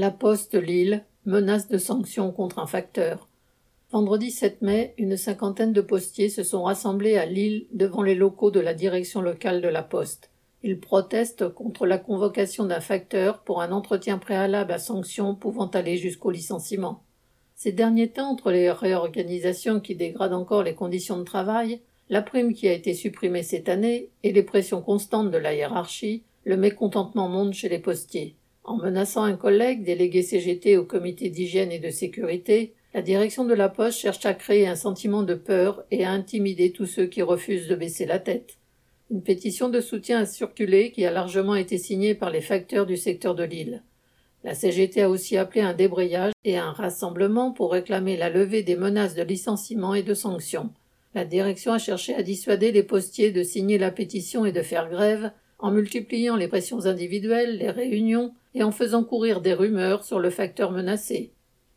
La Poste Lille menace de sanctions contre un facteur. Vendredi 7 mai, une cinquantaine de postiers se sont rassemblés à Lille devant les locaux de la direction locale de la Poste. Ils protestent contre la convocation d'un facteur pour un entretien préalable à sanctions pouvant aller jusqu'au licenciement. Ces derniers temps, entre les réorganisations qui dégradent encore les conditions de travail, la prime qui a été supprimée cette année et les pressions constantes de la hiérarchie, le mécontentement monte chez les postiers. En menaçant un collègue délégué CGT au comité d'hygiène et de sécurité, la direction de la Poste cherche à créer un sentiment de peur et à intimider tous ceux qui refusent de baisser la tête. Une pétition de soutien a circulé qui a largement été signée par les facteurs du secteur de l'île. La CGT a aussi appelé un débrayage et un rassemblement pour réclamer la levée des menaces de licenciement et de sanctions. La direction a cherché à dissuader les postiers de signer la pétition et de faire grève en multipliant les pressions individuelles, les réunions, en faisant courir des rumeurs sur le facteur menacé.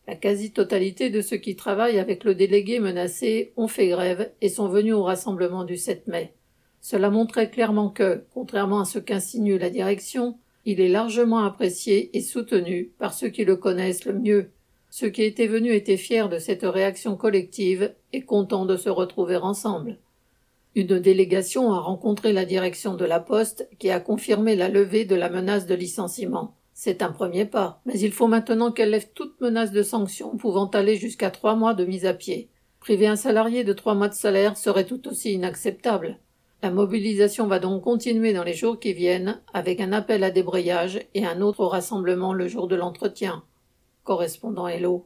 La quasi-totalité de ceux qui travaillent avec le délégué menacé ont fait grève et sont venus au rassemblement du 7 mai. Cela montrait clairement que, contrairement à ce qu'insinue la direction, il est largement apprécié et soutenu par ceux qui le connaissent le mieux. Ceux qui étaient venus étaient fiers de cette réaction collective et contents de se retrouver ensemble. Une délégation a rencontré la direction de la Poste qui a confirmé la levée de la menace de licenciement. C'est un premier pas, mais il faut maintenant qu'elle lève toute menace de sanction pouvant aller jusqu'à trois mois de mise à pied. Priver un salarié de trois mois de salaire serait tout aussi inacceptable. La mobilisation va donc continuer dans les jours qui viennent, avec un appel à débrayage et un autre rassemblement le jour de l'entretien. Correspondant Hello.